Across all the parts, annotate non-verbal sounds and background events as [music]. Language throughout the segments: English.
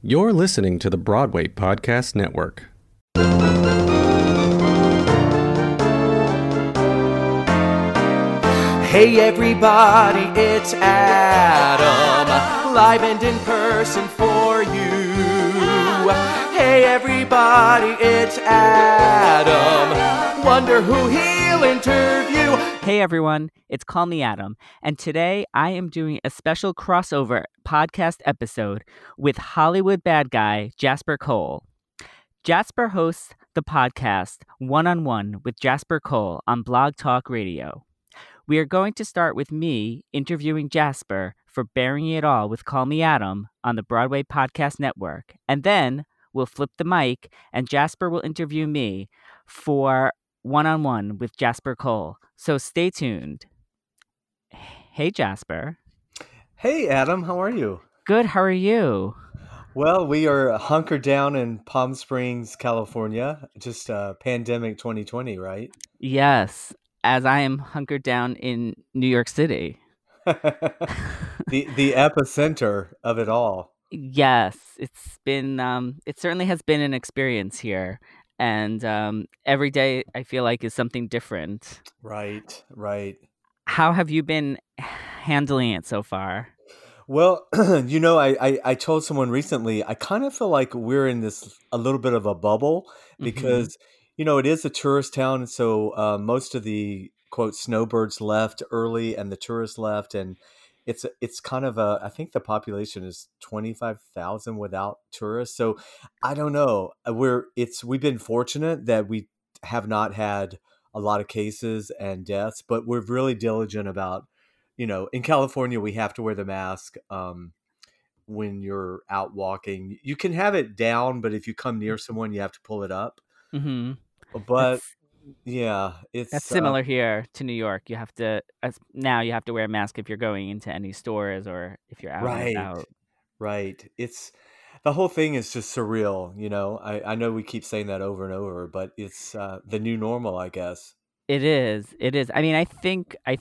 You're listening to the Broadway Podcast Network. Hey everybody, it's Adam, live and in person for you. Hey everybody, it's Adam, wonder who he'll interview. Hey everyone, it's Call Me Adam, and today I am doing a special crossover podcast episode with Hollywood bad guy Jasper Cole. Jasper hosts the podcast One on One with Jasper Cole on Blog Talk Radio. We are going to start with me interviewing Jasper for Baring It All with Call Me Adam on the Broadway Podcast Network, and then we'll flip the mic and Jasper will interview me for One on One with Jasper Cole. So stay tuned. Hey, Jasper. Hey Adam, how are you? Good. How are you? Well, we are hunkered down in Palm Springs, California. Just uh, pandemic 2020, right? Yes, as I am hunkered down in New York City. [laughs] the the epicenter of it all. Yes, it's been. Um, it certainly has been an experience here, and um, every day I feel like is something different. Right, right. How have you been handling it so far? Well, [clears throat] you know, I, I, I told someone recently, I kind of feel like we're in this a little bit of a bubble Mhm. because, you know, it is a tourist town. And so uh, most of the quote snowbirds left early and the tourists left. And it's, it's kind of a, I think the population is 25,000 without tourists. So I don't know. Uh, We're, it's, we've been fortunate that we have not had a lot of cases and deaths, but we're really diligent about you know, in California, we have to wear the mask um, when you're out walking. You can have it down, but if you come near someone, you have to pull it up. hmm But That's, yeah, it's that's uh, similar here to New York. You have to as, now. You have to wear a mask if you're going into any stores or if you're out right, about. right. It's the whole thing is just surreal. You know, I, I know we keep saying that over and over, but it's uh, the new normal, I guess. It is. It is. I mean, I think. I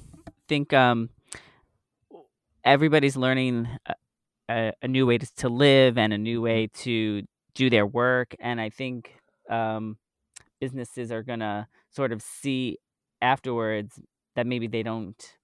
think. Um, everybody's learning a, a, a new way to, to live and a new way to do their work and i think um, businesses are gonna sort of see afterwards that maybe they don't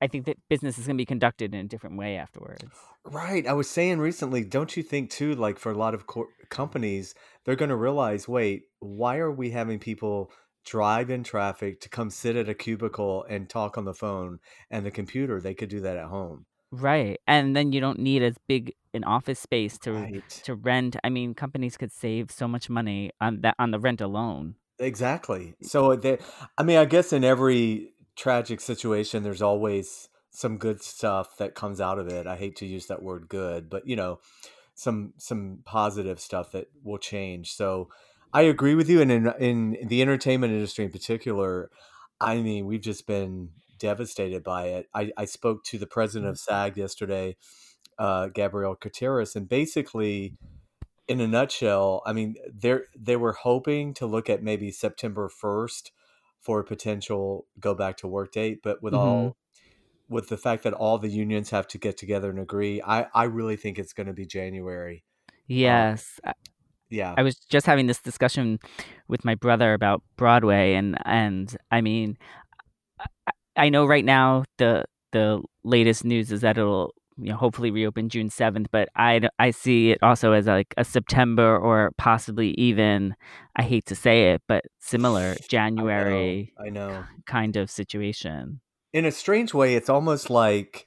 i think that business is gonna be conducted in a different way afterwards Right. I was saying recently, don't you think too, like for a lot of cor- companies, they're going to realize, wait, why are we having people drive in traffic to come sit at a cubicle and talk on the phone and the computer? They could do that at home. Right and then you don't need as big an office space to Right. to rent i mean companies could save so much money on that on the rent alone Exactly. So they, I mean, I guess in every tragic situation, there's always some good stuff that comes out of it. I hate to use that word good, but you know, some some positive stuff that will change. So I agree with you. And in in the entertainment industry in particular, I mean, we've just been devastated by it. I, I spoke to the president of SAG yesterday, uh, Gabrielle Carteris, and basically in a nutshell, I mean, they they were hoping to look at maybe September first for a potential go back to work date, but with Mhm. all with the fact that all the unions have to get together and agree, I I really think it's going to be January. yes I- Yeah, I was just having this discussion with my brother about Broadway, and and I mean, I, know right now the the latest news is that it'll you know hopefully reopen June seventh, but I I see it also as like a September or possibly even I hate to say it, but similar I know, January I know. kind of situation. In a strange way, it's almost like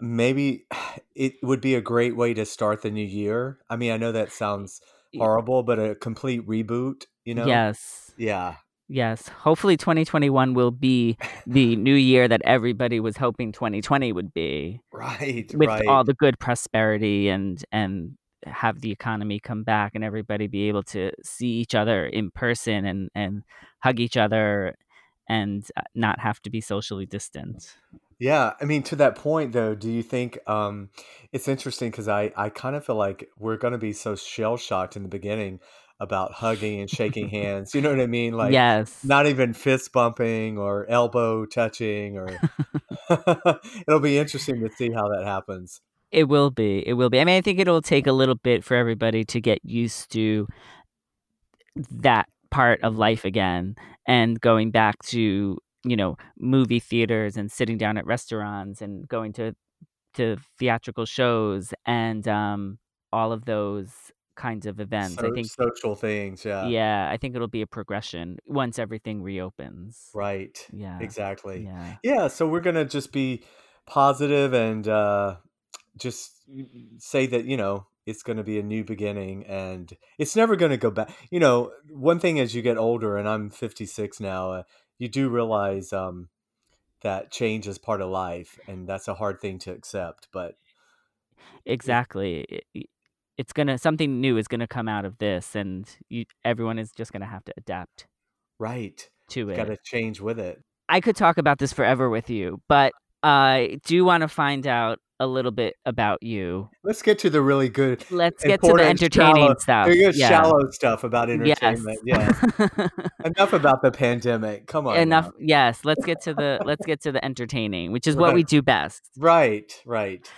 maybe it would be a great way to start the new year. I mean, I know that sounds horrible, but a complete reboot, you know? Yes. Yeah. Yes, hopefully 2021 will be the new year that everybody was hoping 2020 would be. Right, with right. all the good prosperity and and have the economy come back and everybody be able to see each other in person and and hug each other and uh, not have to be socially distant. Yeah, I mean, to that point though, do you think um, it's interesting because I I kind of feel like we're going to be so shell shocked in the beginning about hugging and shaking hands. You know what I mean? Like yes. not even fist bumping or elbow touching or [laughs] [laughs] it'll be interesting to see how that happens. It will be. It will be. I mean, I think it'll take a little bit for everybody to get used to that part of life again and going back to, you know, movie theaters and sitting down at restaurants and going to to theatrical shows and um all of those kinds of events. I think social things, yeah. yeah, I think it'll be a progression once everything reopens. Right. Yeah. Exactly. Yeah. Yeah, so we're gonna just be positive and uh, just say that you know it's going to be a new beginning and it's never going to go back. You know, one thing as you get older, and I'm 56 now, uh, you do realize um, that change is part of life, and that's a hard thing to accept. But Exactly. It- It's gonna something new is gonna come out of this, and you, everyone is just gonna have to adapt right, to it. Got to change with it. I could talk about this forever with you, but I do want to find out a little bit about you. Let's get to the really good, Let's get to the important, shallow, entertaining stuff. good Yeah. shallow stuff about entertainment. Yes. [laughs] Enough about the pandemic. Come on. Enough. now. Yes. Let's get to the let's get to the entertaining, which is what we do best. Right. Right.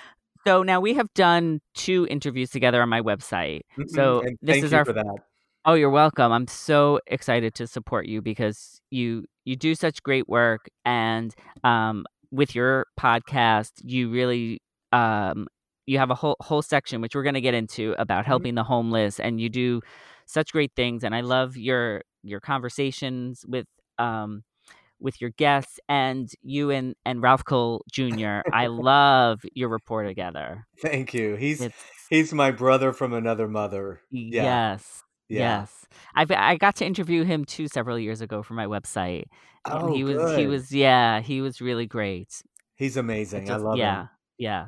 So now we have done two interviews together on my website. So and this is you our for that. Oh, you're welcome. I'm so excited to support you because you you do such great work and um with your podcast, you really um you have a whole whole section which we're going to get into about Mhm. helping the homeless and you do such great things and I love your your conversations with um with your guests and you and and Ralph Cole Jr. I [laughs] love your rapport together. Thank you. He's It's he's my brother from another mother. Yeah. yes. Yeah. Yes. I've I got to interview him too several years ago for my website. And Oh, he was he was yeah, he was really great. He's amazing. I love yeah, him. yeah.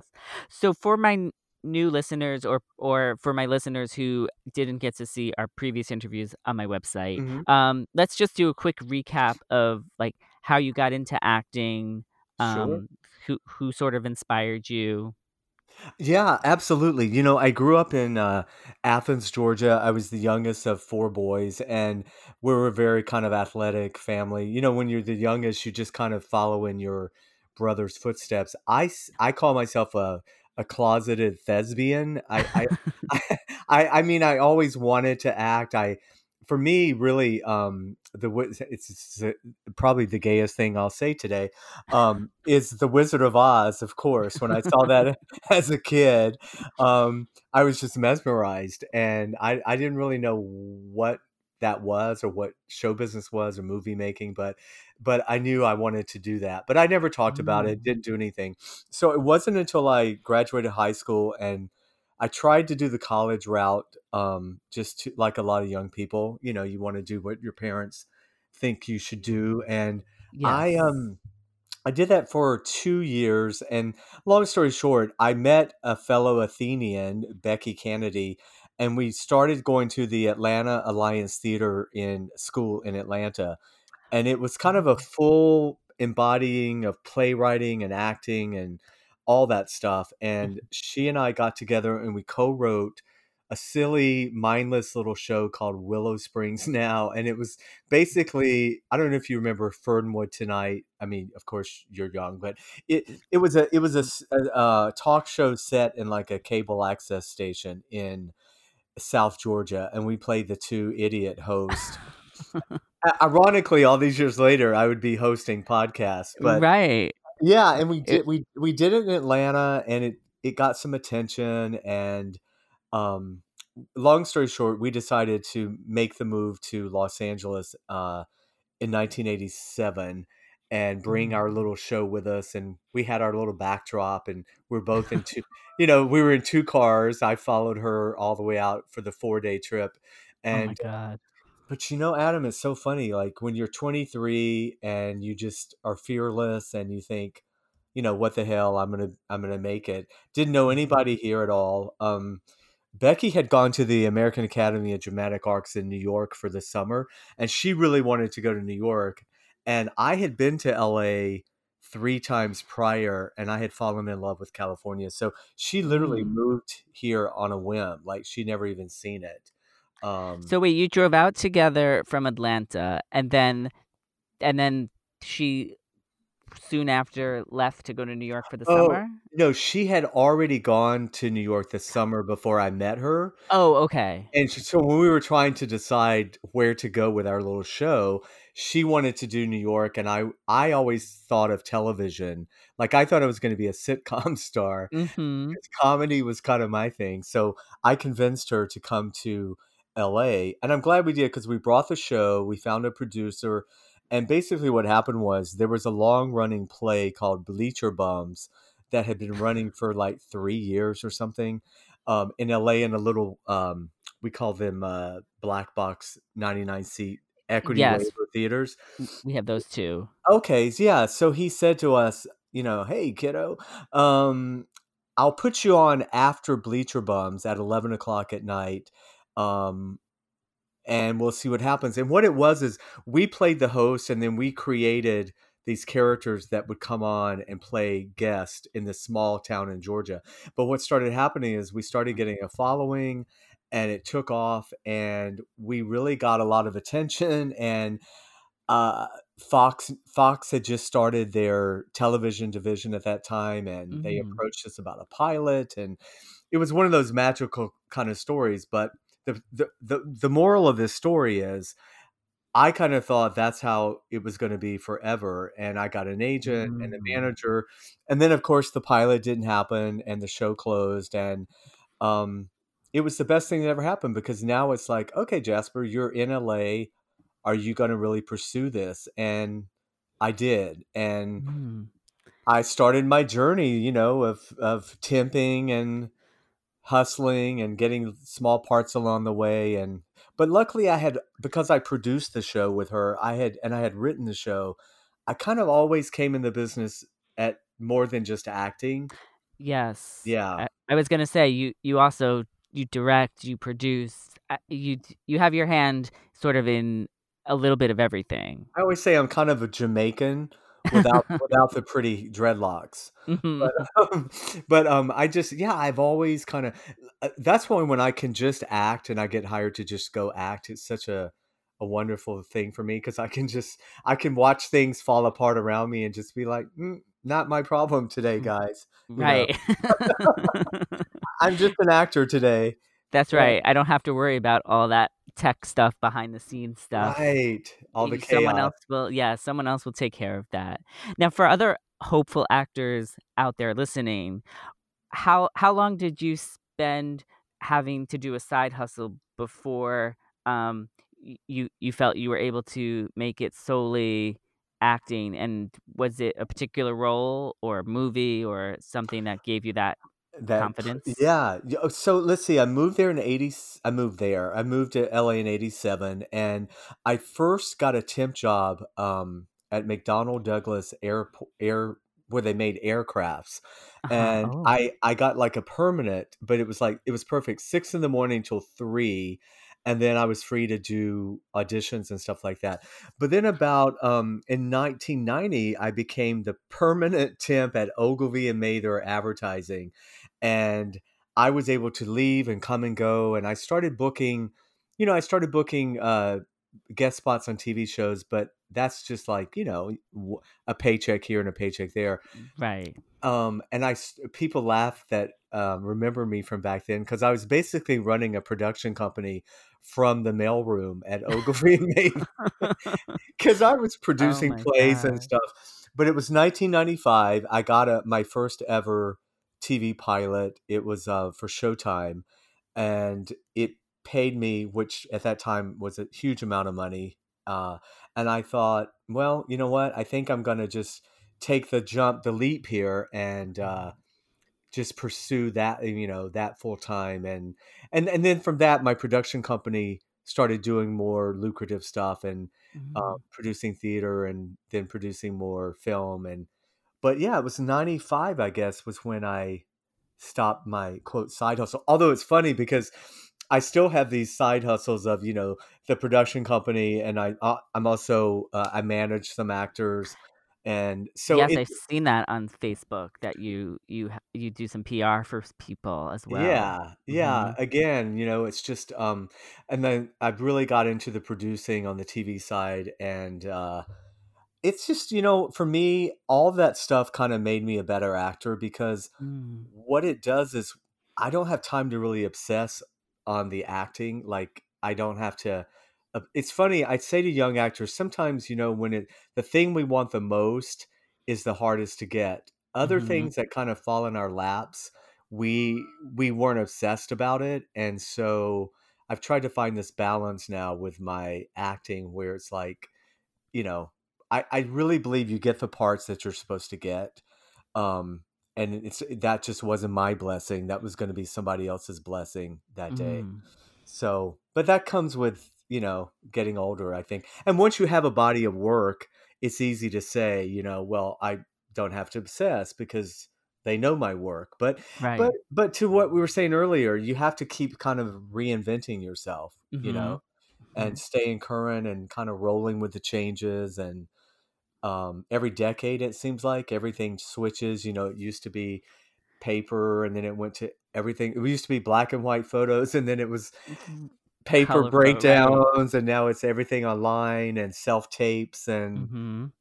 So for my new listeners or or for my listeners who didn't get to see our previous interviews on my website, hmm um, let's just do a quick recap of like how you got into acting, Sure. um, who who sort of inspired you. Yeah, absolutely. You know, I grew up in uh, Athens, Georgia. I was the youngest of four boys, and we were a very kind of athletic family. You know, when you're the youngest, you just kind of follow in your brother's footsteps. I, I call myself a, a closeted thespian. I, [laughs] I, I, I mean, I always wanted to act. I, for me, really, um, the it's, it's uh, probably the gayest thing I'll say today. Um, is the Wizard of Oz, of course. When I saw that [laughs] [laughs] as a kid, um, I was just mesmerized, and I, I didn't really know what that was or what show business was or movie making, but but I knew I wanted to do that. But I never talked about it, Mm. didn't do anything. So it wasn't until I graduated high school and I tried to do the college route, um, just to, like a lot of young people. You know, you want to do what your parents think you should do, and I um I did that for two years, and long story short, I met a fellow Athenian, Becky Kennedy, and we started going to the Atlanta Alliance Theater in school in Atlanta, and it was kind of a Oh. full embodying of playwriting and acting and all that stuff. And mm-hmm. she and I got together and we co-wrote a silly, mindless little show called Willow Springs [laughs] Now, and it was basically I don't know if you remember Fernwood Tonight. I mean, of course you're young, but it it was a it was a, a- a talk show set in like a cable access station in South Georgia, and we played the two idiot hosts. [laughs] Ironically, all these years later, I would be hosting podcasts, but right. yeah, and we It, did we we did it in Atlanta, and it it got some attention. And um, long story short, we decided to make the move to Los Angeles uh, in 1987 and bring our mm, little show with us. And we had our little backdrop, and we're [laughs] both in two. You know, we were in two cars. I followed her all the way out for the four day trip, oh and god. but you know, Adam, it's so funny. Like when you're 23 and you just are fearless and you think, you know, what the hell, I'm gonna I'm gonna make it. Didn't know Mhm. anybody here at all. Um, Becky had gone to the American Academy of Dramatic Arts in New York for the summer, and she really wanted to go to New York. And I had been to LA three times prior, and I had fallen in love with California. So she literally Mm. moved here on a whim, like she'd never even seen it. Um, So wait, you drove out together from Atlanta, and then and then she soon after left to go to New York for the Oh, summer? no, she had already gone to New York this summer before I met her. Oh, okay. And she, so when we were trying to decide where to go with our little show, she wanted to do New York, and I I always thought of television. Like I thought I was going to be a sitcom [laughs] star. Mm-hmm. because comedy was kind of my thing. So I convinced her to come to LA. And I'm glad we did because we brought the show, we found a producer. And basically, what happened was there was a long running play called Bleacher Bums that had been running for like three years or something um, in LA in a little, um, we call them uh, black box 99 seat equity Yes. waiver theaters. We have those two. Okay, yeah. So he said to us, you know, hey kiddo, um, I'll put you on after Bleacher Bums at eleven o'clock at night, um, and we'll see what happens. And what it was is we played the host, and then we created these characters that would come on and play guest in this small town in Georgia. But what started happening is we started getting a following, and it took off, and we really got a lot of attention and uh, Fox Fox had just started their television division at that time, and they Mhm. approached us about a pilot, and it was one of those magical kind of stories. But the the the, the moral of this story is, I kind of thought that's how it was going to be forever, and I got an agent and a Mm. manager, and then of course the pilot didn't happen, and the show closed, and um, it was the best thing that ever happened because now it's like, okay, Jasper, you're in LA are you going to really pursue this and i did and Mm. i started my journey you know of of temping and hustling and getting small parts along the way and but luckily i had because i produced the show with her i had and i had written the show i kind of always came in the business at more than just acting Yes. yeah I, I was gonna say you you also you direct, you produce, uh, you you have your hand sort of in a little bit of everything. i always say i'm kind of a jamaican without [laughs] without the pretty dreadlocks Mhm. but um, [laughs] but um i just yeah i've always kind of that's why when i can just act and i get hired to just go act it's such a a wonderful thing for me because i can just i can watch things fall apart around me and just be like mm, not my problem today guys you right. [laughs] i'm just an actor today That's right. I don't have to worry about all that tech stuff behind the scenes stuff. right all the Y- someone chaos else will yeah someone else will take care of that now for other hopeful actors out there listening how how long did you spend having to do a side hustle before um you you felt you were able to make it solely acting and was it a particular role or movie or something that gave you that that confidence yeah oh, so let's see i moved there in 80 i moved there i moved to la in 87 and i first got a temp job um at mcdonnell douglas air air where they made aircrafts uh-huh. and oh i i got like a permanent but it was like it was perfect six in the morning till three and then i was free to do auditions and stuff like that but then about um in 1990 i became the permanent [laughs] temp at ogilvy and mather advertising and i was able to leave and come and go and i started booking you know i started booking uh guest spots on tv shows but that's just like you know a paycheck here and a paycheck there right um and I people laugh that um, remember me from back then because i was basically running a production company from the mailroom at ogilvy because [laughs] [laughs] I was oh producing my plays and stuff. But it was 1995. I got a my first ever TV pilot. It was uh, for Showtime, and it paid me, which at that time was a huge amount of money. Uh, and I thought, well, you know what? I think I'm gonna just take the jump, the leap here, and uh, just pursue that you know that full time and and and then from that my production company started doing more lucrative stuff and uh, Mm. producing theater and then producing more film and but yeah it was 95 i guess was when i stopped my quote side hustle although it's funny because i still have these side hustles of you know the production company and i uh, i'm also uh, i manage some actors and so Yes, it I've seen that on Facebook that you you you do some PR for people as well. Yeah, yeah. hmm Again, you know, it's just um and then I've really got into the producing on the TV side and uh it's just you know for me all that stuff kind of made me a better actor because Mm. what it does is I don't have time to really obsess on the acting. Like I don't have to. Uh, it's funny. I say to young actors sometimes, you know, when it the thing we want the most is the hardest to get. Other Mhm. things that kind of fall in our laps, we we weren't obsessed about it, and so I've tried to find this balance now with my acting, where it's like, you know, I I really believe you get the parts that you're supposed to get. Um, and it's that just wasn't my blessing. That was going to be somebody else's blessing that day. Mm. So, but that comes with, you know, getting older, I think. And once you have a body of work, it's easy to say, you know, well, I don't have to obsess because they know my work. But Right. but but to what we were saying earlier, you have to keep kind of reinventing yourself, you Mhm. know, and staying current and kind of rolling with the changes and um, every decade it seems like everything switches you know it used to be paper and then it went to everything it used to be black and white photos [laughs] and then it was Mhm. paper Color breakdowns and now it's everything online and self tapes and Mhm.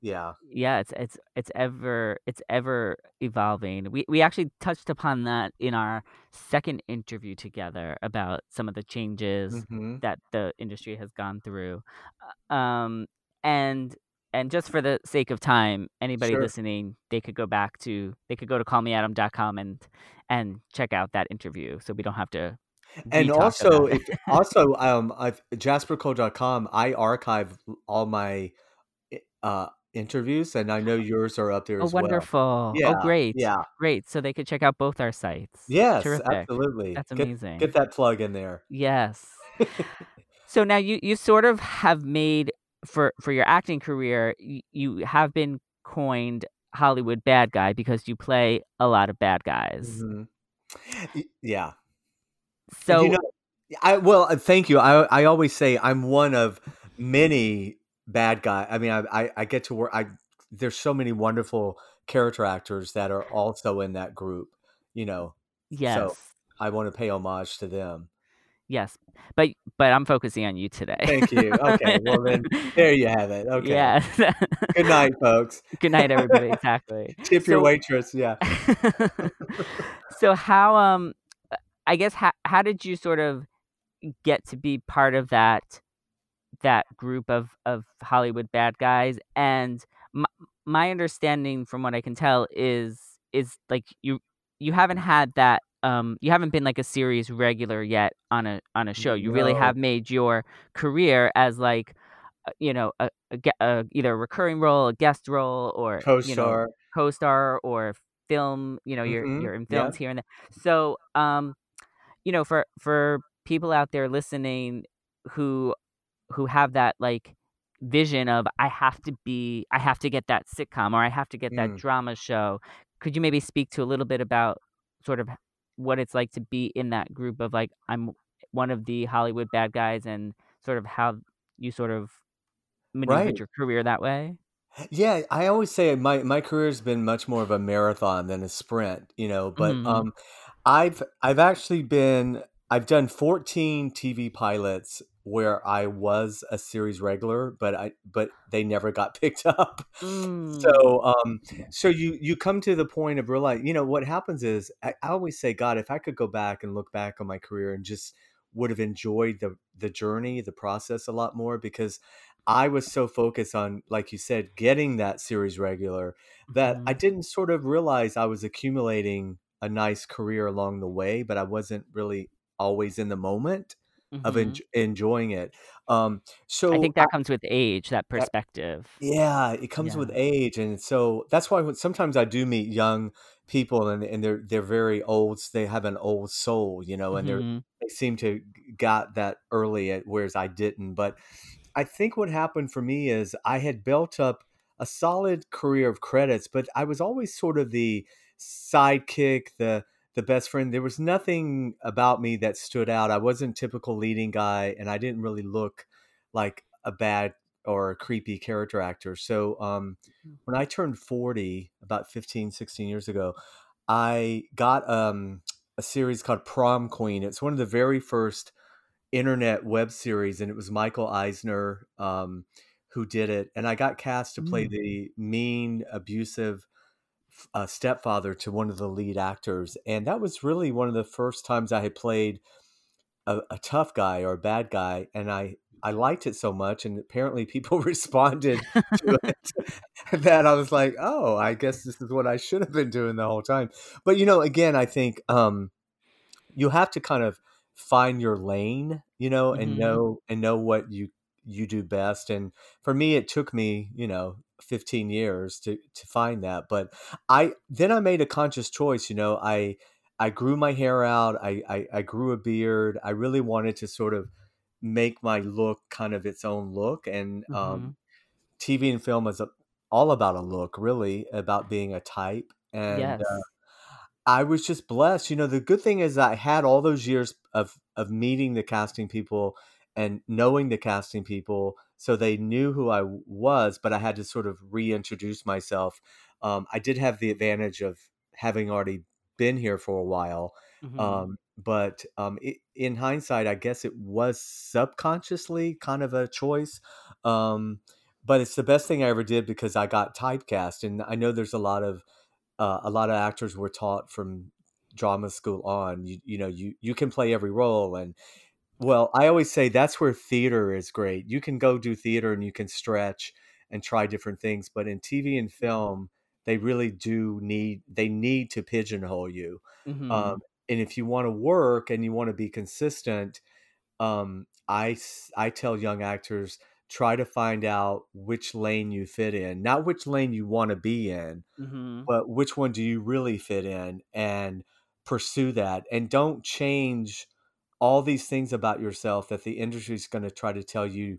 yeah Yeah, it's it's it's ever it's ever evolving. We we actually touched upon that in our second interview together about some of the changes hmm that the industry has gone through. Uh, Um and and just for the sake of time, anybody sure listening, they could go back to they could go to callmeadam.com and and check out that interview so we don't have to and also if also um i've jaspercole.com i archive all my uh interviews and i know [gasps] yours are up there Oh, as well wonderful. Oh, yeah great. yeah Great. So they could check out both our sites. yes Terrific. absolutely That's get amazing. get that plug in there Yes. [laughs] So now you you sort of have made for for your acting career, you, you have been coined Hollywood bad guy because you play a lot of bad guys. hmm yeah So you know, I well, uh, thank you. I I always say I'm one of many bad guy. I mean, I I, I get to work. I there's so many wonderful character actors that are also in that group. You know, Yes. so. I want to pay homage to them. Yes. But but I'm focusing on you today. Thank you. Okay, well then there you have it. [laughs] Okay. Yes. Good night, folks. [laughs] Good night everybody. [laughs] Exactly. Tip your waitress. Yeah. so how um I guess how how did you sort of get to be part of that that group of of Hollywood bad guys and my, my understanding from what I can tell is is like you you haven't had that um you haven't been like a series regular yet on a on a show you really have made your career as like uh, you know a, a, a either a recurring role a guest role or you know Co-star. co-star or film you know you're hmm you're in Yeah. films here and there so um you know for for people out there listening who who have that like vision of I have to be I have to get that sitcom or I have to get that Mm. drama show. Could you maybe speak to a little bit about sort of what it's like to be in that group of like I'm one of the Hollywood bad guys and sort of how you sort of maneuvered Right. your career that way? Yeah, I always say my my career's been much more of a marathon than a sprint, you know, but Mhm. um I've I've actually been I've done 14 TV pilots where I was a series regular, but I but they never got [laughs] picked up. Mm. So um so you you come to the point of realizing, you know, what happens is I, I always say, God, if I could go back and look back on my career and just would have enjoyed the the journey, the process a lot more because I was so focused on, like you said, getting that series regular that I Mhm. didn't sort of realize I was accumulating a nice career along the way, but I wasn't really always in the moment of Mhm. enj- enjoying it. Um, so I think that comes with age, that that perspective. yeah, it comes with age, and so that's why when, sometimes I do meet young people, and and they're they're very old. They have an old soul, you know, and they're Mhm. they seem to got that early, at, whereas I didn't. But I think what happened for me is I had built up a solid career of credits, but I was always sort of the sidekick, the the best friend. There was nothing about me that stood out. I wasn't typical leading guy, and I didn't really look like a bad or a creepy character actor. So um, when I turned 40, about 15, 16 years ago, I got um, a series called Prom Queen. It's one of the very first internet web series, and it was Michael Eisner um, who did it, and I got cast to play Mm. the mean, abusive uh, stepfather to one of the lead actors, and that was really one of the first times I had played a, a tough guy or a bad guy, and I I liked it so much, and apparently people [laughs] responded to [laughs] it that I was like, oh, I guess this is what I should have been doing the whole time. But you know, again, I think um, you have to kind of find your lane, you know, and Mhm. know and know what you you do best. And for me, it took me, you know, 15 years to to find that. But I then I made a conscious choice, you know, I I grew my hair out, I I, I grew a beard. I really wanted to sort of make my look kind of its own look. And um, Mhm. TV and film is a, all about a look, really, about being a type. And uh, I was just blessed. You know, the good thing is I had all those years of of meeting the casting people and knowing the casting people, so they knew who I was. But I had to sort of reintroduce myself. Um, I did have the advantage of having already been here for a while, Mhm. um, but um, i in hindsight, I guess it was subconsciously kind of a choice. Um, but it's the best thing I ever did because I got typecast, and I know there's a lot of uh, a lot of actors were taught from drama school on you you know you you can play every role and well i always say that's where theater is great you can go do theater and you can stretch and try different things but in tv and film they really do need they need to pigeonhole you um, Mhm. and if you want to work and you want to be consistent um, I I tell young actors try to find out which lane you fit in not which lane you want to be in Mhm. but which one do you really fit in and pursue that and don't change all these things about yourself that the industry is going to try to tell you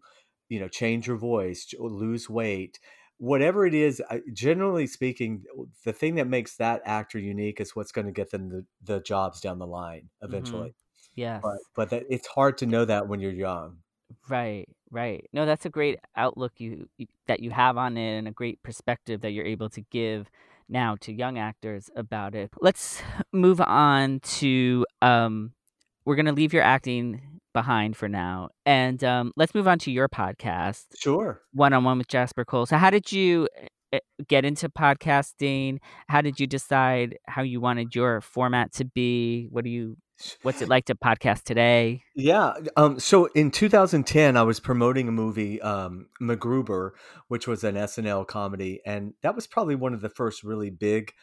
you know change your voice lose weight whatever it is generally speaking the thing that makes that actor unique is what's going to get them the, the jobs down the line Mhm. eventually Yes. but but that, it's hard to know that when you're young Right, right. No, that's a great outlook you that you have on it and a great perspective that you're able to give now to young actors about it. Let's move on to um we're going to leave your acting behind for now and um let's move on to your podcast, sure One on One with Jasper Cole. So how did you uh, get into podcasting? How did you decide how you wanted your format to be? What do you what's it [sighs] like to podcast today? Yeah. Um, so in 2010, I was promoting a movie, um, MacGruber, which was an SNL comedy, and that was probably one of the first really big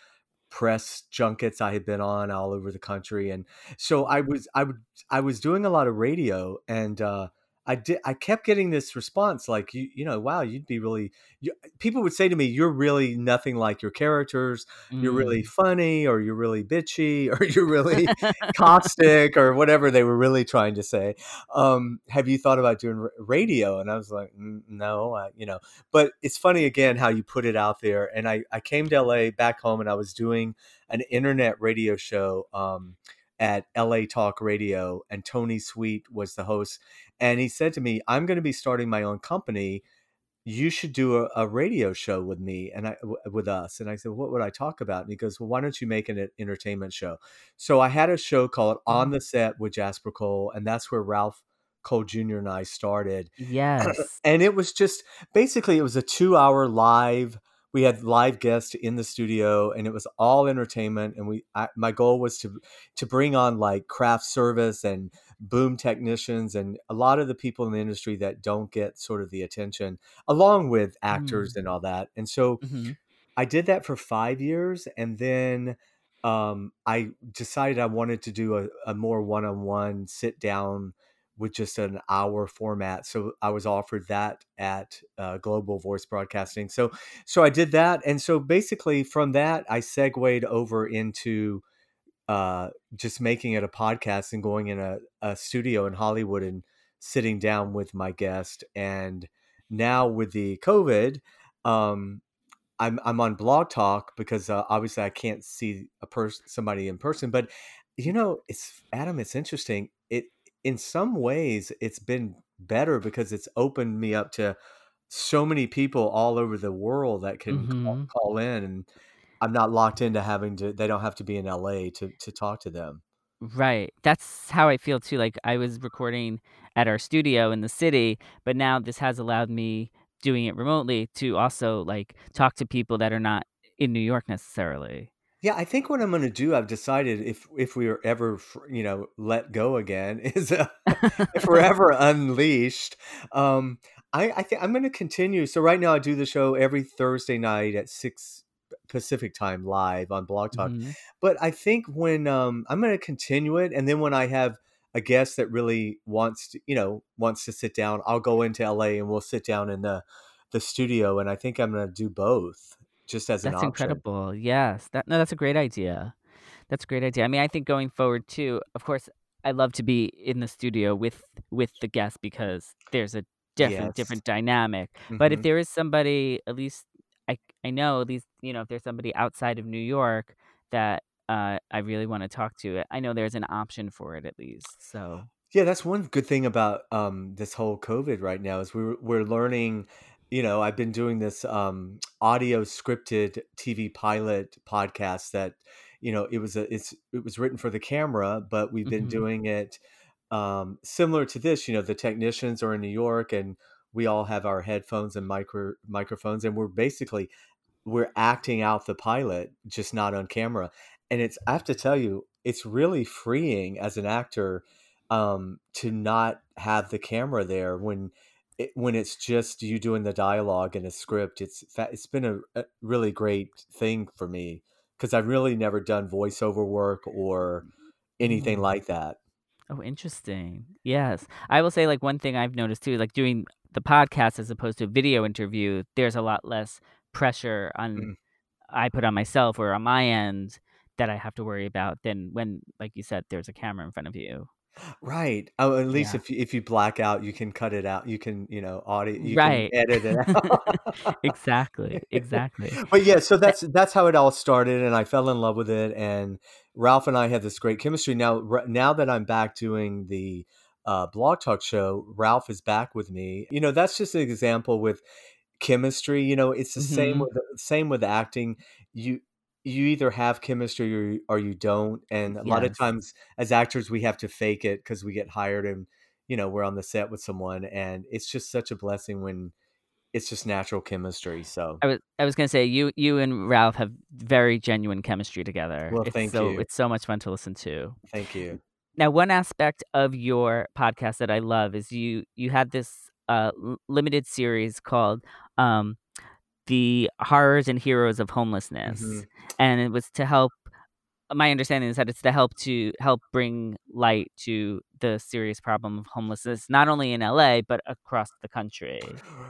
press junkets I had been on all over the country, and so I was I would I was doing a lot of radio, and uh, I did I kept getting this response like you you know wow you'd be really you, people would say to me you're really nothing like your characters you're really Mm. funny or you're really bitchy [laughs] or you're really [laughs] caustic or whatever they were really trying to say. Um, have you thought about doing r- radio? And I was like, "Mm, no, I, you know. But it's funny again how you put it out there. And I I came to LA back home and I was doing an internet radio show. Um, at LA Talk Radio, and Tony Sweet was the host. And he said to me, I'm going to be starting my own company you should do a, a radio show with me and I w- with us. And I said, what would I talk about? And he goes, well, why don't you make an entertainment show? So I had a show called On Mm. the Set with Jasper Cole, and that's where Ralph Cole Jr. and I started. [clears throat] Yes. and it was just basically it was a two hour live. We had live guests in the studio, and it was all entertainment. And we, I, my goal was to to bring on like craft service and boom technicians and a lot of the people in the industry that don't get sort of the attention, along with actors Mm. and all that. And so Mhm. I did that for five years, and then um, I decided I wanted to do a, a more one on one sit down with just an hour format. So I was offered that at uh, Global Voice Broadcasting. So so I did that, and so basically from that I segued over into uh, just making it a podcast and going in a, a studio in Hollywood and sitting down with my guest. And now with the COVID, um, I'm I'm on Blog Talk because uh, obviously I can't see a person somebody in person, but you know, it's Adam. It's interesting. In some ways it's been better because it's opened me up to so many people all over the world that can call, Mhm. call in, and I'm not locked into having to. They don't have to be in LA to to talk to them. Right. That's how I feel too. Like I was recording at our studio in the city, but now this has allowed me doing it remotely to also like talk to people that are not in New York necessarily. Yeah, I think what I'm going to do, I've decided if if we are ever, you know, let go again, [laughs] is uh, if we're [laughs] ever unleashed, um, I I think I'm going to continue. So right now, I do the show every Thursday night at six Pacific time live on Blog Talk. hmm But I think when um, I'm going to continue it, and then when I have a guest that really wants to, you know, wants to sit down, I'll go into LA and we'll sit down in the the studio, and I think I'm going to do both just as an That's option. incredible. Yes. That no, that's a great idea. That's a great idea. I mean, I think going forward too, of course, I love to be in the studio with with the guest because there's a different Yes. different dynamic. But if hmm there is somebody, at least I I know at least you know if there's somebody outside of New York that uh, I really want to talk to, I know there's an option for it at least. So. Yeah, that's one good thing about um, this whole COVID right now is we're we're learning. You know, I've been doing this um, audio scripted TV pilot podcast that, you know, it was a it's it was written for the camera, but we've been hmm doing it um, similar to this. You know, the technicians are in New York, and we all have our headphones and micro microphones, and we're basically we're acting out the pilot, just not on camera. And it's I have to tell you, it's really freeing as an actor um, to not have the camera there when it, when it's just you doing the dialogue in a script. It's it's been a, a really great thing for me because I've really never done voiceover work or anything Mm. like that. Oh, interesting. Yes. I will say, like, one thing I've noticed too, like doing the podcast as opposed to a video interview, there's a lot less pressure on Mm. I put on myself or on my end that I have to worry about than when, like you said, there's a camera in front of you. Right. Oh, at least Yeah. if you, if you black out, you can cut it out. You can, you know, audio, you can Right. edit it [laughs] out. exactly. Exactly. [laughs] But yeah, so Eh, that's that's how it all started, and I fell in love with it. And Ralph and I had this great chemistry. Now, r- now that I'm back doing the uh, blog talk show, Ralph is back with me. You know, that's just an example with chemistry. You know, it's the same hmm with same with acting. You you either have chemistry or you, or you don't, and a lot of times as actors we have to fake it because we get hired and you know we're on the set with someone, and it's just such a blessing when it's just natural chemistry. So, I was I was gonna say you you and Ralph have very genuine chemistry together. well, It's thank so you, it's so much fun to listen to. thank you. Now, one aspect of your podcast that I love is you you had this uh, limited series called um, "The Horrors and Heroes of Homelessness," hmm and it was to help. My understanding is that it's to help to help bring light to the serious problem of homelessness, not only in LA but across the country.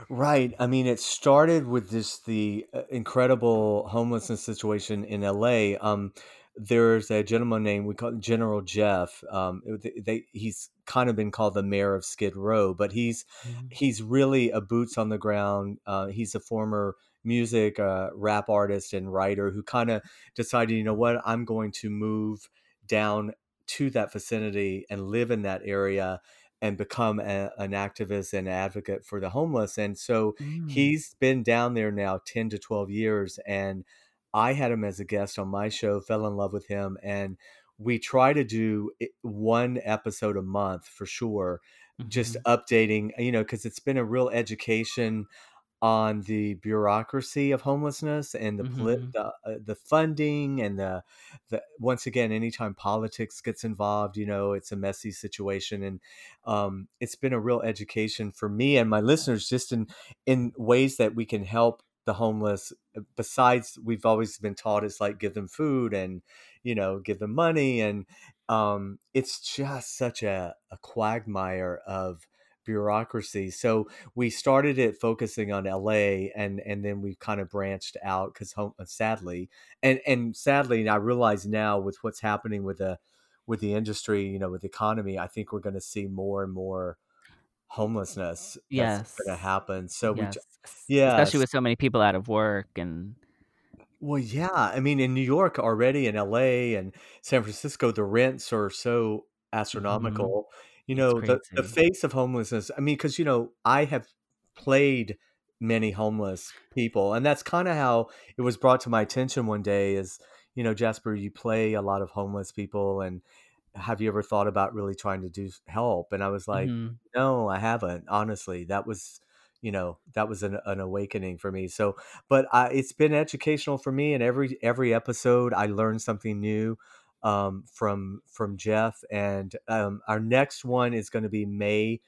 Right. I mean, it started with this the uh, incredible homelessness situation in LA. Um, there's a gentleman named we call General Jeff. Um, they, they he's kind of been called the mayor of Skid Row, but he's Mhm. he's really a boots on the ground. Uh, he's a former music uh, rap artist and writer who kind of decided, you know what, I'm going to move down to that vicinity and live in that area and become a, an activist and advocate for the homeless. And so Mm. he's been down there now 10 to 12 years. And I had him as a guest on my show, fell in love with him. And we try to do one episode a month for sure, just Mhm. updating, you know, because it's been a real education on the bureaucracy of homelessness and the Mhm. the, uh, the funding and the the once again anytime politics gets involved you know it's a messy situation and um, it's been a real education for me and my listeners just in in ways that we can help the homeless uh, besides we've always been taught it's like give them food and you know give them money and um, it's just such a, a quagmire of bureaucracy. So we started it focusing on LA and and then we kind of branched out cuz sadly and and sadly I realize now with what's happening with the with the industry, you know, with the economy, I think we're going to see more and more homelessness that's going to happen. So we j- Yes. Especially with so many people out of work and Well, yeah. I mean, in New York already, in LA and San Francisco, the rents are so Mhm. astronomical. You know, the the face of homelessness. I mean, because you know, I have played many homeless people, and that's kind of how it was brought to my attention one day. Is you know, Jasper, you play a lot of homeless people, and have you ever thought about really trying to do help? And I was like, Mhm. no, I haven't. Honestly, that was, you know that was an, an awakening for me. So, but I, it's been educational for me, and every every episode I learned something new um, from from Jeff. And um, our next one is going to be May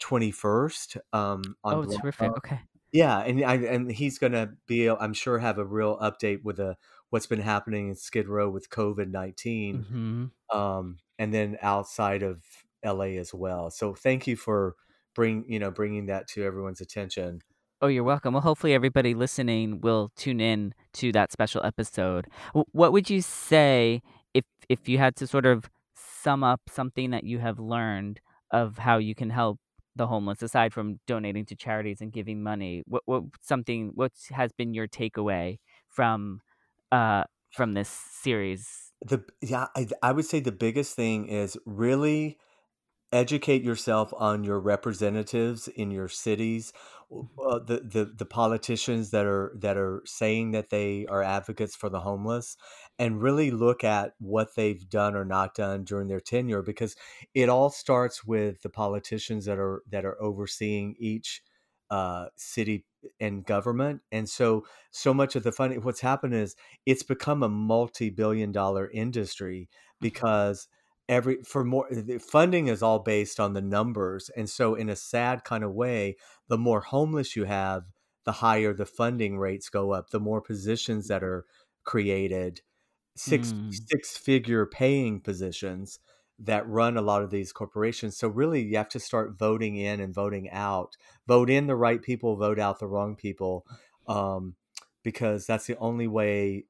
twenty first. Um, on oh, terrific! Okay. Yeah, and I, and he's going to be, I'm sure, have a real update with a what's been happening in Skid Row with COVID 19 mm-hmm. um, and then outside of LA as well. So thank you for bring you know bringing that to everyone's attention. Oh, you're welcome. Well, hopefully everybody listening will tune in to that special episode. What would you say if if you had to sort of sum up something that you have learned of how you can help the homeless aside from donating to charities and giving money? What what something what has been your takeaway from uh, from this series? The yeah, I, I would say the biggest thing is really educate yourself on your representatives in your cities uh, the, the the politicians that are that are saying that they are advocates for the homeless and really look at what they've done or not done during their tenure because it all starts with the politicians that are that are overseeing each uh, city and government. And so, so much of the funding, what's happened is it's become a multi billion dollar industry because every for more the funding is all based on the numbers and so in a sad kind of way the more homeless you have the higher the funding rates go up the more positions that are created six mm. six figure paying positions that run a lot of these corporations. So really, you have to start voting in and voting out. Vote in the right people, vote out the wrong people, um, because that's the only way.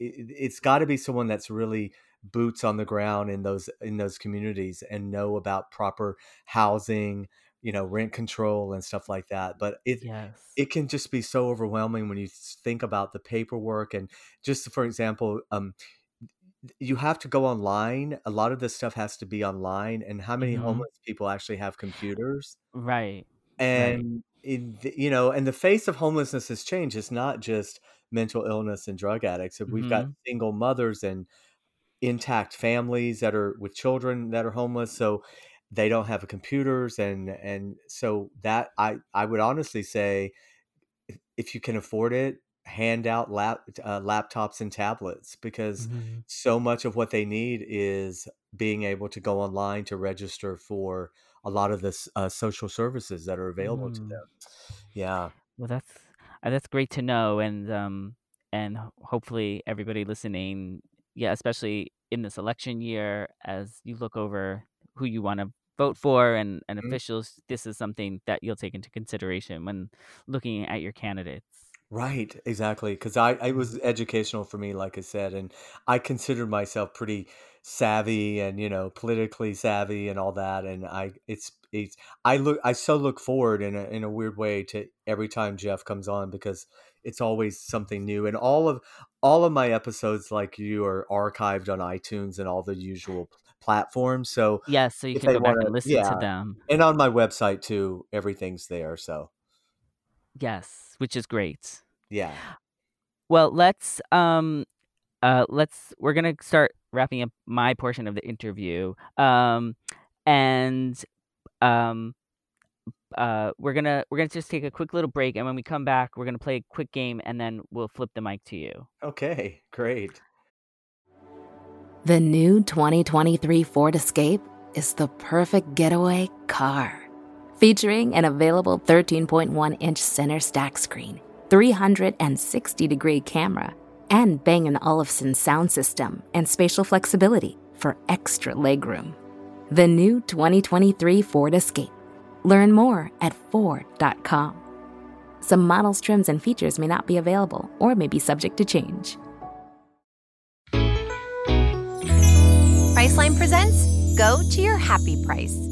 It, has got to be someone that's really boots on the ground in those in those communities and know about proper housing you know rent control and stuff like that but it yes. it can just be so overwhelming when you think about the paperwork and just for example um you have to go online. A lot of this stuff has to be online. And how many mm-hmm. homeless people actually have computers? Right. And, right. you know, and the face of homelessness has changed. It's not just mental illness and drug addicts. Mm-hmm. We've got mm-hmm. single mothers and intact families that are with children that are homeless. So they don't have computers. And, and so that I, I would honestly say, if you can afford it, hand out lap, uh, laptops and tablets because mm-hmm. so much of what they need is being able to go online to register for a lot of the uh, social services that are available mm. to them. Yeah. Well, that's uh, that's great to know, and um, and hopefully everybody listening, yeah, especially in this election year, as you look over who you want to vote for and, and mm-hmm. officials, this is something that you'll take into consideration when looking at your candidates. Right, exactly. Because I, I was educational for me, like I said, and I considered myself pretty savvy and you know politically savvy and all that. And I, it's, it's, I look, I so look forward in a in a weird way to every time Jeff comes on because it's always something new. And all of all of my episodes, like you, are archived on iTunes and all the usual platforms. So yes, so you can go back wanna, and listen yeah, to them, and on my website too. Everything's there. So yes, which is great. Yeah. Well, let's um uh let's we're going to start wrapping up my portion of the interview. Um and um uh we're going to we're going to just take a quick little break and when we come back, we're going to play a quick game and then we'll flip the mic to you. Okay, great. The new 2023 Ford Escape is the perfect getaway car. Featuring an available 13.1 inch center stack screen 360 degree camera, and Bang & Olufsen sound system and spatial flexibility for extra legroom. The new 2023 Ford Escape. Learn more at Ford.com. Some models, trims, and features may not be available or may be subject to change. Priceline presents Go to Your Happy Price.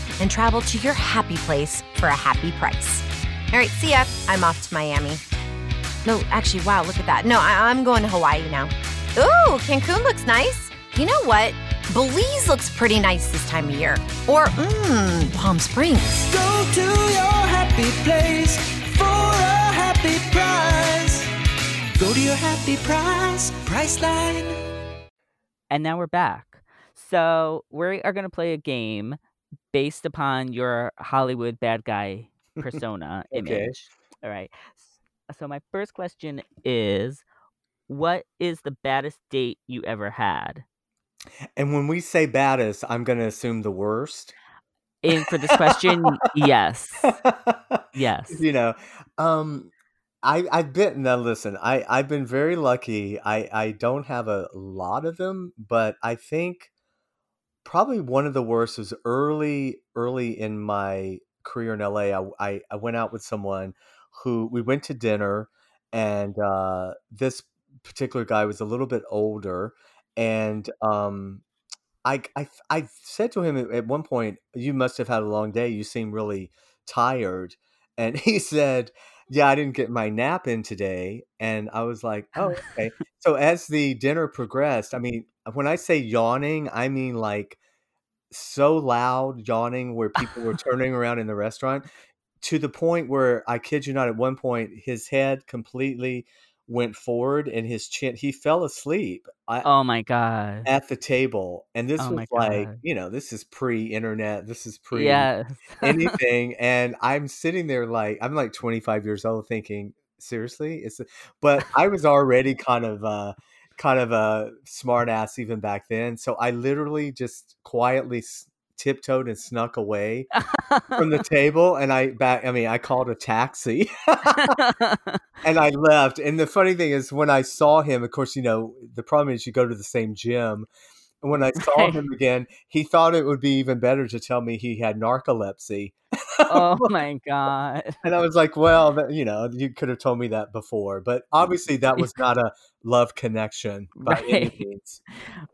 and travel to your happy place for a happy price. All right, see ya. I'm off to Miami. No, actually, wow, look at that. No, I- I'm going to Hawaii now. Ooh, Cancun looks nice. You know what? Belize looks pretty nice this time of year. Or, mmm, Palm Springs. Go to your happy place for a happy price. Go to your happy price, Priceline. And now we're back. So we are going to play a game based upon your Hollywood bad guy persona [laughs] Okay. image. All right. So my first question is what is the baddest date you ever had? And when we say baddest, I'm going to assume the worst. And for this question, [laughs] yes. [laughs] Yes. you know, um, I I've been now. Listen, I I've been very lucky. I I don't have a lot of them, but I think probably one of the worst was early early in my career in LA. I I, I went out with someone who we went to dinner, and uh, this particular guy was a little bit older, and um, I, I I said to him at, at one point, "You must have had a long day. You seem really tired." And [laughs] he said, "Yeah, I didn't get my nap in today." And I was like, [laughs] "Oh, okay." so as the dinner progressed, I mean, when I say yawning, I mean like so loud yawning where people were [laughs] turning around in the restaurant to the point where I kid you not, at one point his head completely went forward and his chin he fell asleep. I, Oh my god. at the table and this Oh was like God. you know this is pre-internet this is pre Yes. [laughs] anything and i'm sitting there like i'm like 25 years old thinking seriously it's but i was already kind of uh kind of a smart ass even back then so i literally just quietly s- tiptoed and snuck away from the [laughs] table and i back i mean i called a taxi [laughs] [laughs] and I left. And the funny thing is, when I saw him, of course, you know, the problem is you go to the same gym. And when I [laughs] saw Right. him again, he thought it would be even better to tell me he had narcolepsy. oh [laughs] my god. And I was like, well, you know, you could have told me that before. But obviously, that was not a love connection [laughs] by any means.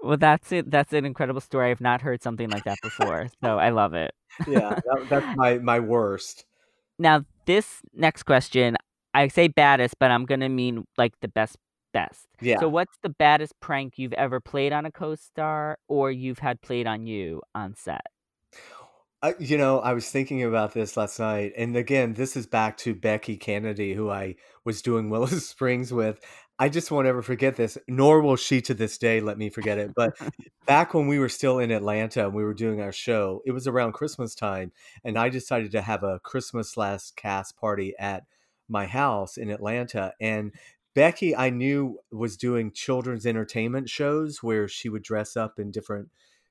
Well, that's it. That's an incredible story. I've not heard something like that before, so I love it. Yeah, that, that's my, my worst. Now, this next question, I say baddest, but I'm gonna mean like the best best. Yeah. So, what's the baddest prank you've ever played on a co-star, or you've had played on you on set? I, you know, I was thinking about this last night, and again, this is back to Becky Kennedy, who I was doing [laughs] Willow Springs with. I just won't ever forget this, nor will she to this day let me forget it. But [laughs] back when we were still in Atlanta and we were doing our show, it was around Christmas time, and I decided to have a Christmas last cast party at my house in Atlanta. And Becky, I knew, was doing children's entertainment shows where she would dress up in different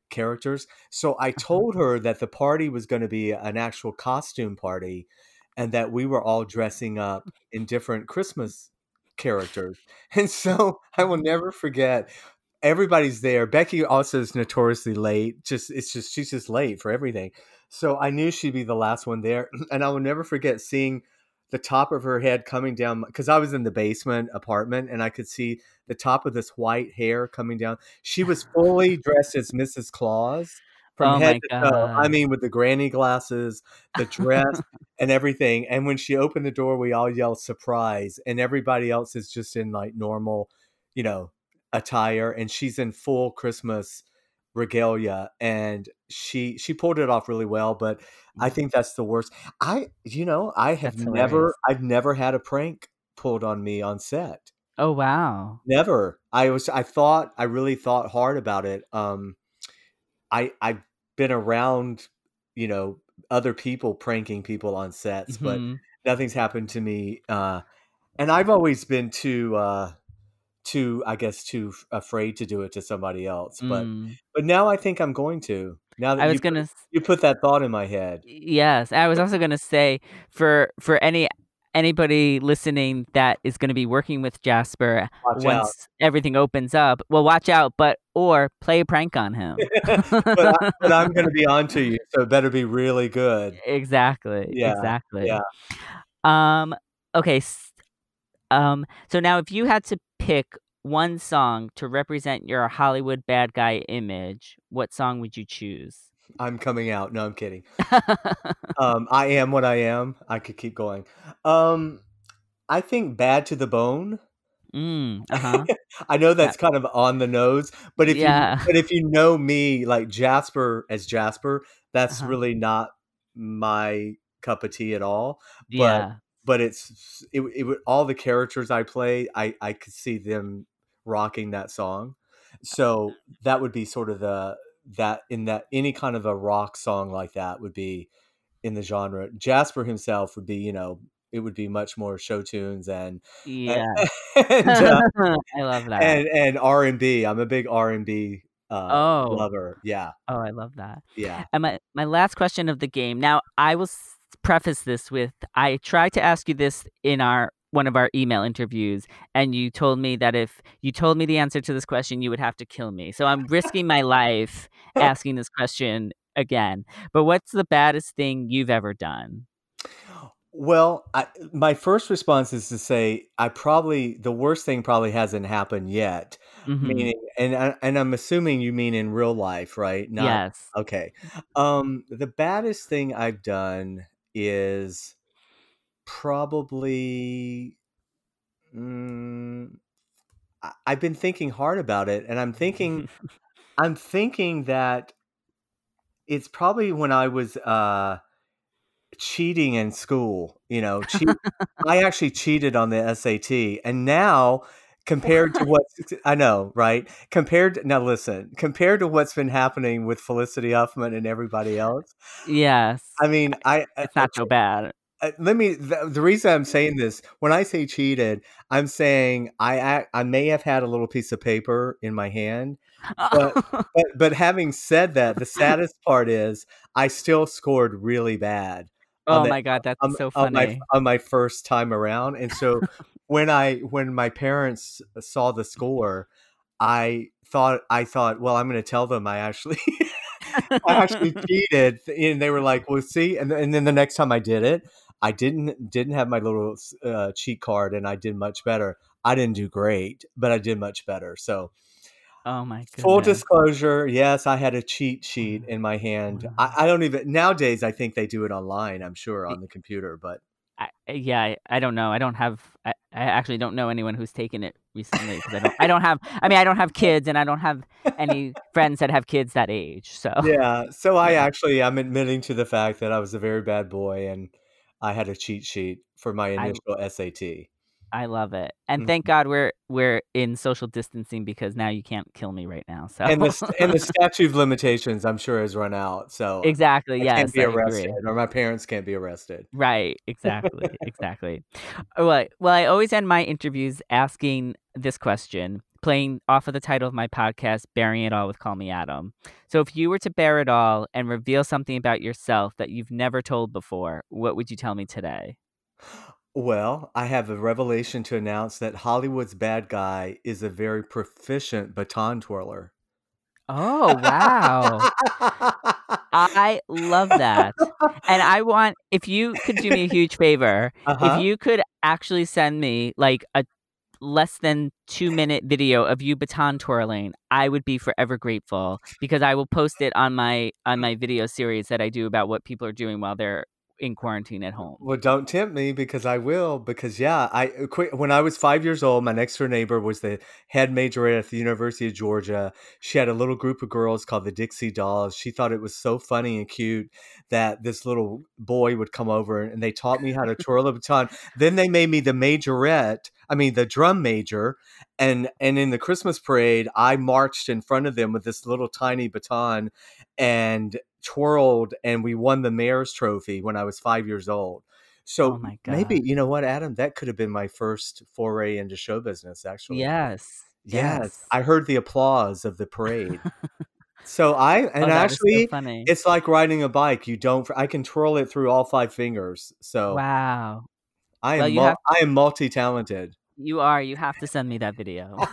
characters. So I uh-huh. told her that the party was going to be an actual costume party and that we were all dressing up in different Christmas characters. [laughs] And so I will mm-hmm. never forget everybody's there. Becky also is notoriously late. Just it's just she's just late for everything. So I knew she'd be the last one there [clears throat] and I will never forget seeing the top of her head coming down because I was in the basement apartment and I could see the top of this white hair coming down. She was fully [laughs] dressed as Mrs. Claus from Oh head to toe. I mean, with the granny glasses, the dress, [laughs] and everything. And when she opened the door, we all yelled surprise, and everybody else is just in like normal, you know, attire, and she's in full Christmas regalia and she she pulled it off really well but i think that's the worst i you know i have That's never hilarious. i've never had a prank pulled on me on set Oh wow. never i was i thought i really thought hard about it um i i've been around you know other people pranking people on sets but Mhm. nothing's happened to me uh and i've always been too uh too i guess too f- afraid to do it to somebody else but Mm. but now i think i'm going to now that I was put, gonna. you put that thought in my head Yes, I was also gonna say for for any anybody listening that is going to be working with Jasper watch once out everything opens up, well, watch out, but or play a prank on him. [laughs] but, I, but i'm going to be [laughs] on to you so it better be really good exactly. Yeah, Exactly. yeah. Um. Okay. Um. So now, if you had to pick one song to represent your Hollywood bad guy image, what song would you choose? I'm coming out. No, I'm kidding. [laughs] Um, I am what I am. I could keep going. Um, I think bad to the bone. mm, [laughs] uh-huh. I know that's kind of on the nose, but if Yeah. you but if you know me like Jasper as Jasper, that's Uh-huh. really not my cup of tea at all. But Yeah. But it's it, it would all the characters I play, I I could see them rocking that song. So that would be sort of the that in that any kind of a rock song like that would be in the genre. Jasper himself would be, you know, it would be much more show tunes and Yeah. [laughs] and uh, [laughs] I love that. and and R and B. I'm a big R and B uh, Oh. lover. Yeah, oh, I love that. yeah. And my, my last question of the game. Now, I will s- preface this with I tried to ask you this in our one of our email interviews, and you told me that if you told me the answer to this question, you would have to kill me. So I'm risking my life asking this question again. But what's the baddest thing you've ever done? Well, I, my first response is to say I probably the worst thing probably hasn't happened yet. Mhm. Meaning, and I, and I'm assuming you mean in real life, right? Not Yes. okay. Um, the baddest thing I've done is probably. Mm, I've been thinking hard about it, and I'm thinking, [laughs] I'm thinking that it's probably when I was uh, cheating in school. You know, cheat, I actually cheated on the SAT, and now compared to what I know, right? Compared now, listen, compared to what's been happening with Felicity Huffman and everybody else. yes. I mean, I it's not so bad. uh, let me the, the reason i'm saying this when i say cheated i'm saying i ac- i may have had a little piece of paper in my hand but [laughs] but, but having said that the saddest part is i still scored really bad oh the- my god, that's on, so on my funny. on my first time around and so when i when my parents saw the score i thought i thought well i'm going to tell them i actually [laughs] I actually [laughs] cheated, and they were like, "Well, see," and, and then the next time I did it, I didn't didn't have my little uh, cheat card, and I did much better. I didn't do great, but I did much better. So, oh my goodness. full disclosure, yes, I had a cheat sheet in my hand. I, I don't even nowadays. I think they do it online. I'm sure on the computer, but Eh, yeah, I, I don't know. I don't have. I, I actually don't know anyone who's taken it recently because I don't. I don't have. I mean, I don't have [laughs] kids, and I don't have any friends that have kids that age. So yeah. So I actually I'm admitting to the fact that I was a very bad boy, and I had a cheat sheet for my I- initial SAT. I love it, and Mhm. thank God we're we're in social distancing because now you can't kill me right now. So and the and the [laughs] statute of limitations, I'm sure, has run out. So exactly, I yes, can't be I arrested, agree. or my parents can't be arrested. Right, exactly, [laughs] exactly. Well, well, I always end my interviews asking this question, playing off of the title of my podcast, "Baring It All with Call Me Adam." So, if you were to bear it all and reveal something about yourself that you've never told before, what would you tell me today? Well, I have a revelation to announce that Hollywood's bad guy is a very proficient baton twirler. Oh, wow. I love that. And I want if you could do me a huge favor, [laughs] Uh-huh. if you could actually send me like a less than 2 minute video of you baton twirling, I would be forever grateful because I will post it on my on my video series that I do about what people are doing while they're in quarantine at home. Well, don't tempt me because I will. Because yeah, I uh, when I was five years old, my next door neighbor was the head majorette at the University of Georgia. She had a little group of girls called the Dixie Dolls. She thought it was so funny and cute that this little boy would come over and they taught me how to twirl a baton. Then they made me the majorette. I mean, the drum major, and and in the Christmas parade, I marched in front of them with this little tiny baton and twirled, and we won the mayor's trophy when I was five years old. So Oh maybe you know what, Adam, that could have been my first foray into show business. Actually, Yes. yes, Yes. I heard the applause of the parade. so I [laughs] oh, and oh, is so actually, funny. it's like riding a bike. You don't. I can twirl it through all five fingers. So wow. I am. Well, mul- have- I am multi talented. You are. You have to send me that video. [laughs]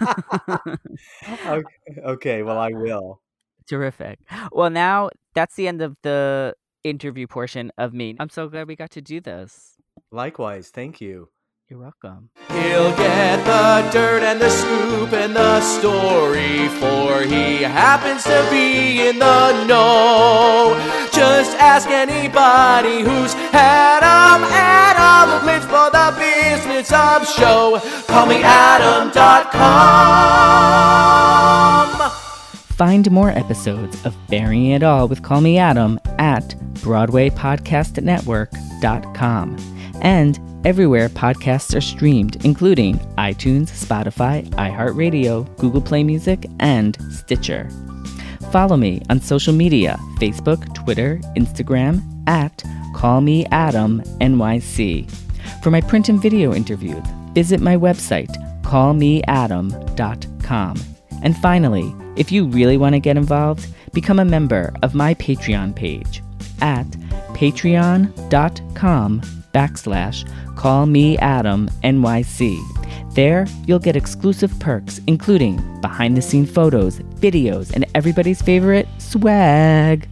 [laughs] okay, okay, well, I will. Terrific. Well, now that's the end of the interview portion of me. I'm so glad we got to do this. Likewise, thank you. You're welcome. He'll get the dirt and the scoop and the story, for he happens to be in the know. Just ask anybody who's had 'em. Adam lives for the business of show. Call me Adam.com. Find more episodes of Baring It All with Call Me Adam at BroadwayPodcastNetwork.com and everywhere podcasts are streamed, including iTunes, Spotify, iHeartRadio, Google Play Music, and Stitcher. Follow me on social media Facebook, Twitter, Instagram at Call Me Adam NYC. For my print and video interviews, visit my website, callmeadam.com. And finally, if you really want to get involved, become a member of my Patreon page at patreon.com backslash call me Adam NYC. There, you'll get exclusive perks, including behind the scene photos, videos, and everybody's favorite swag.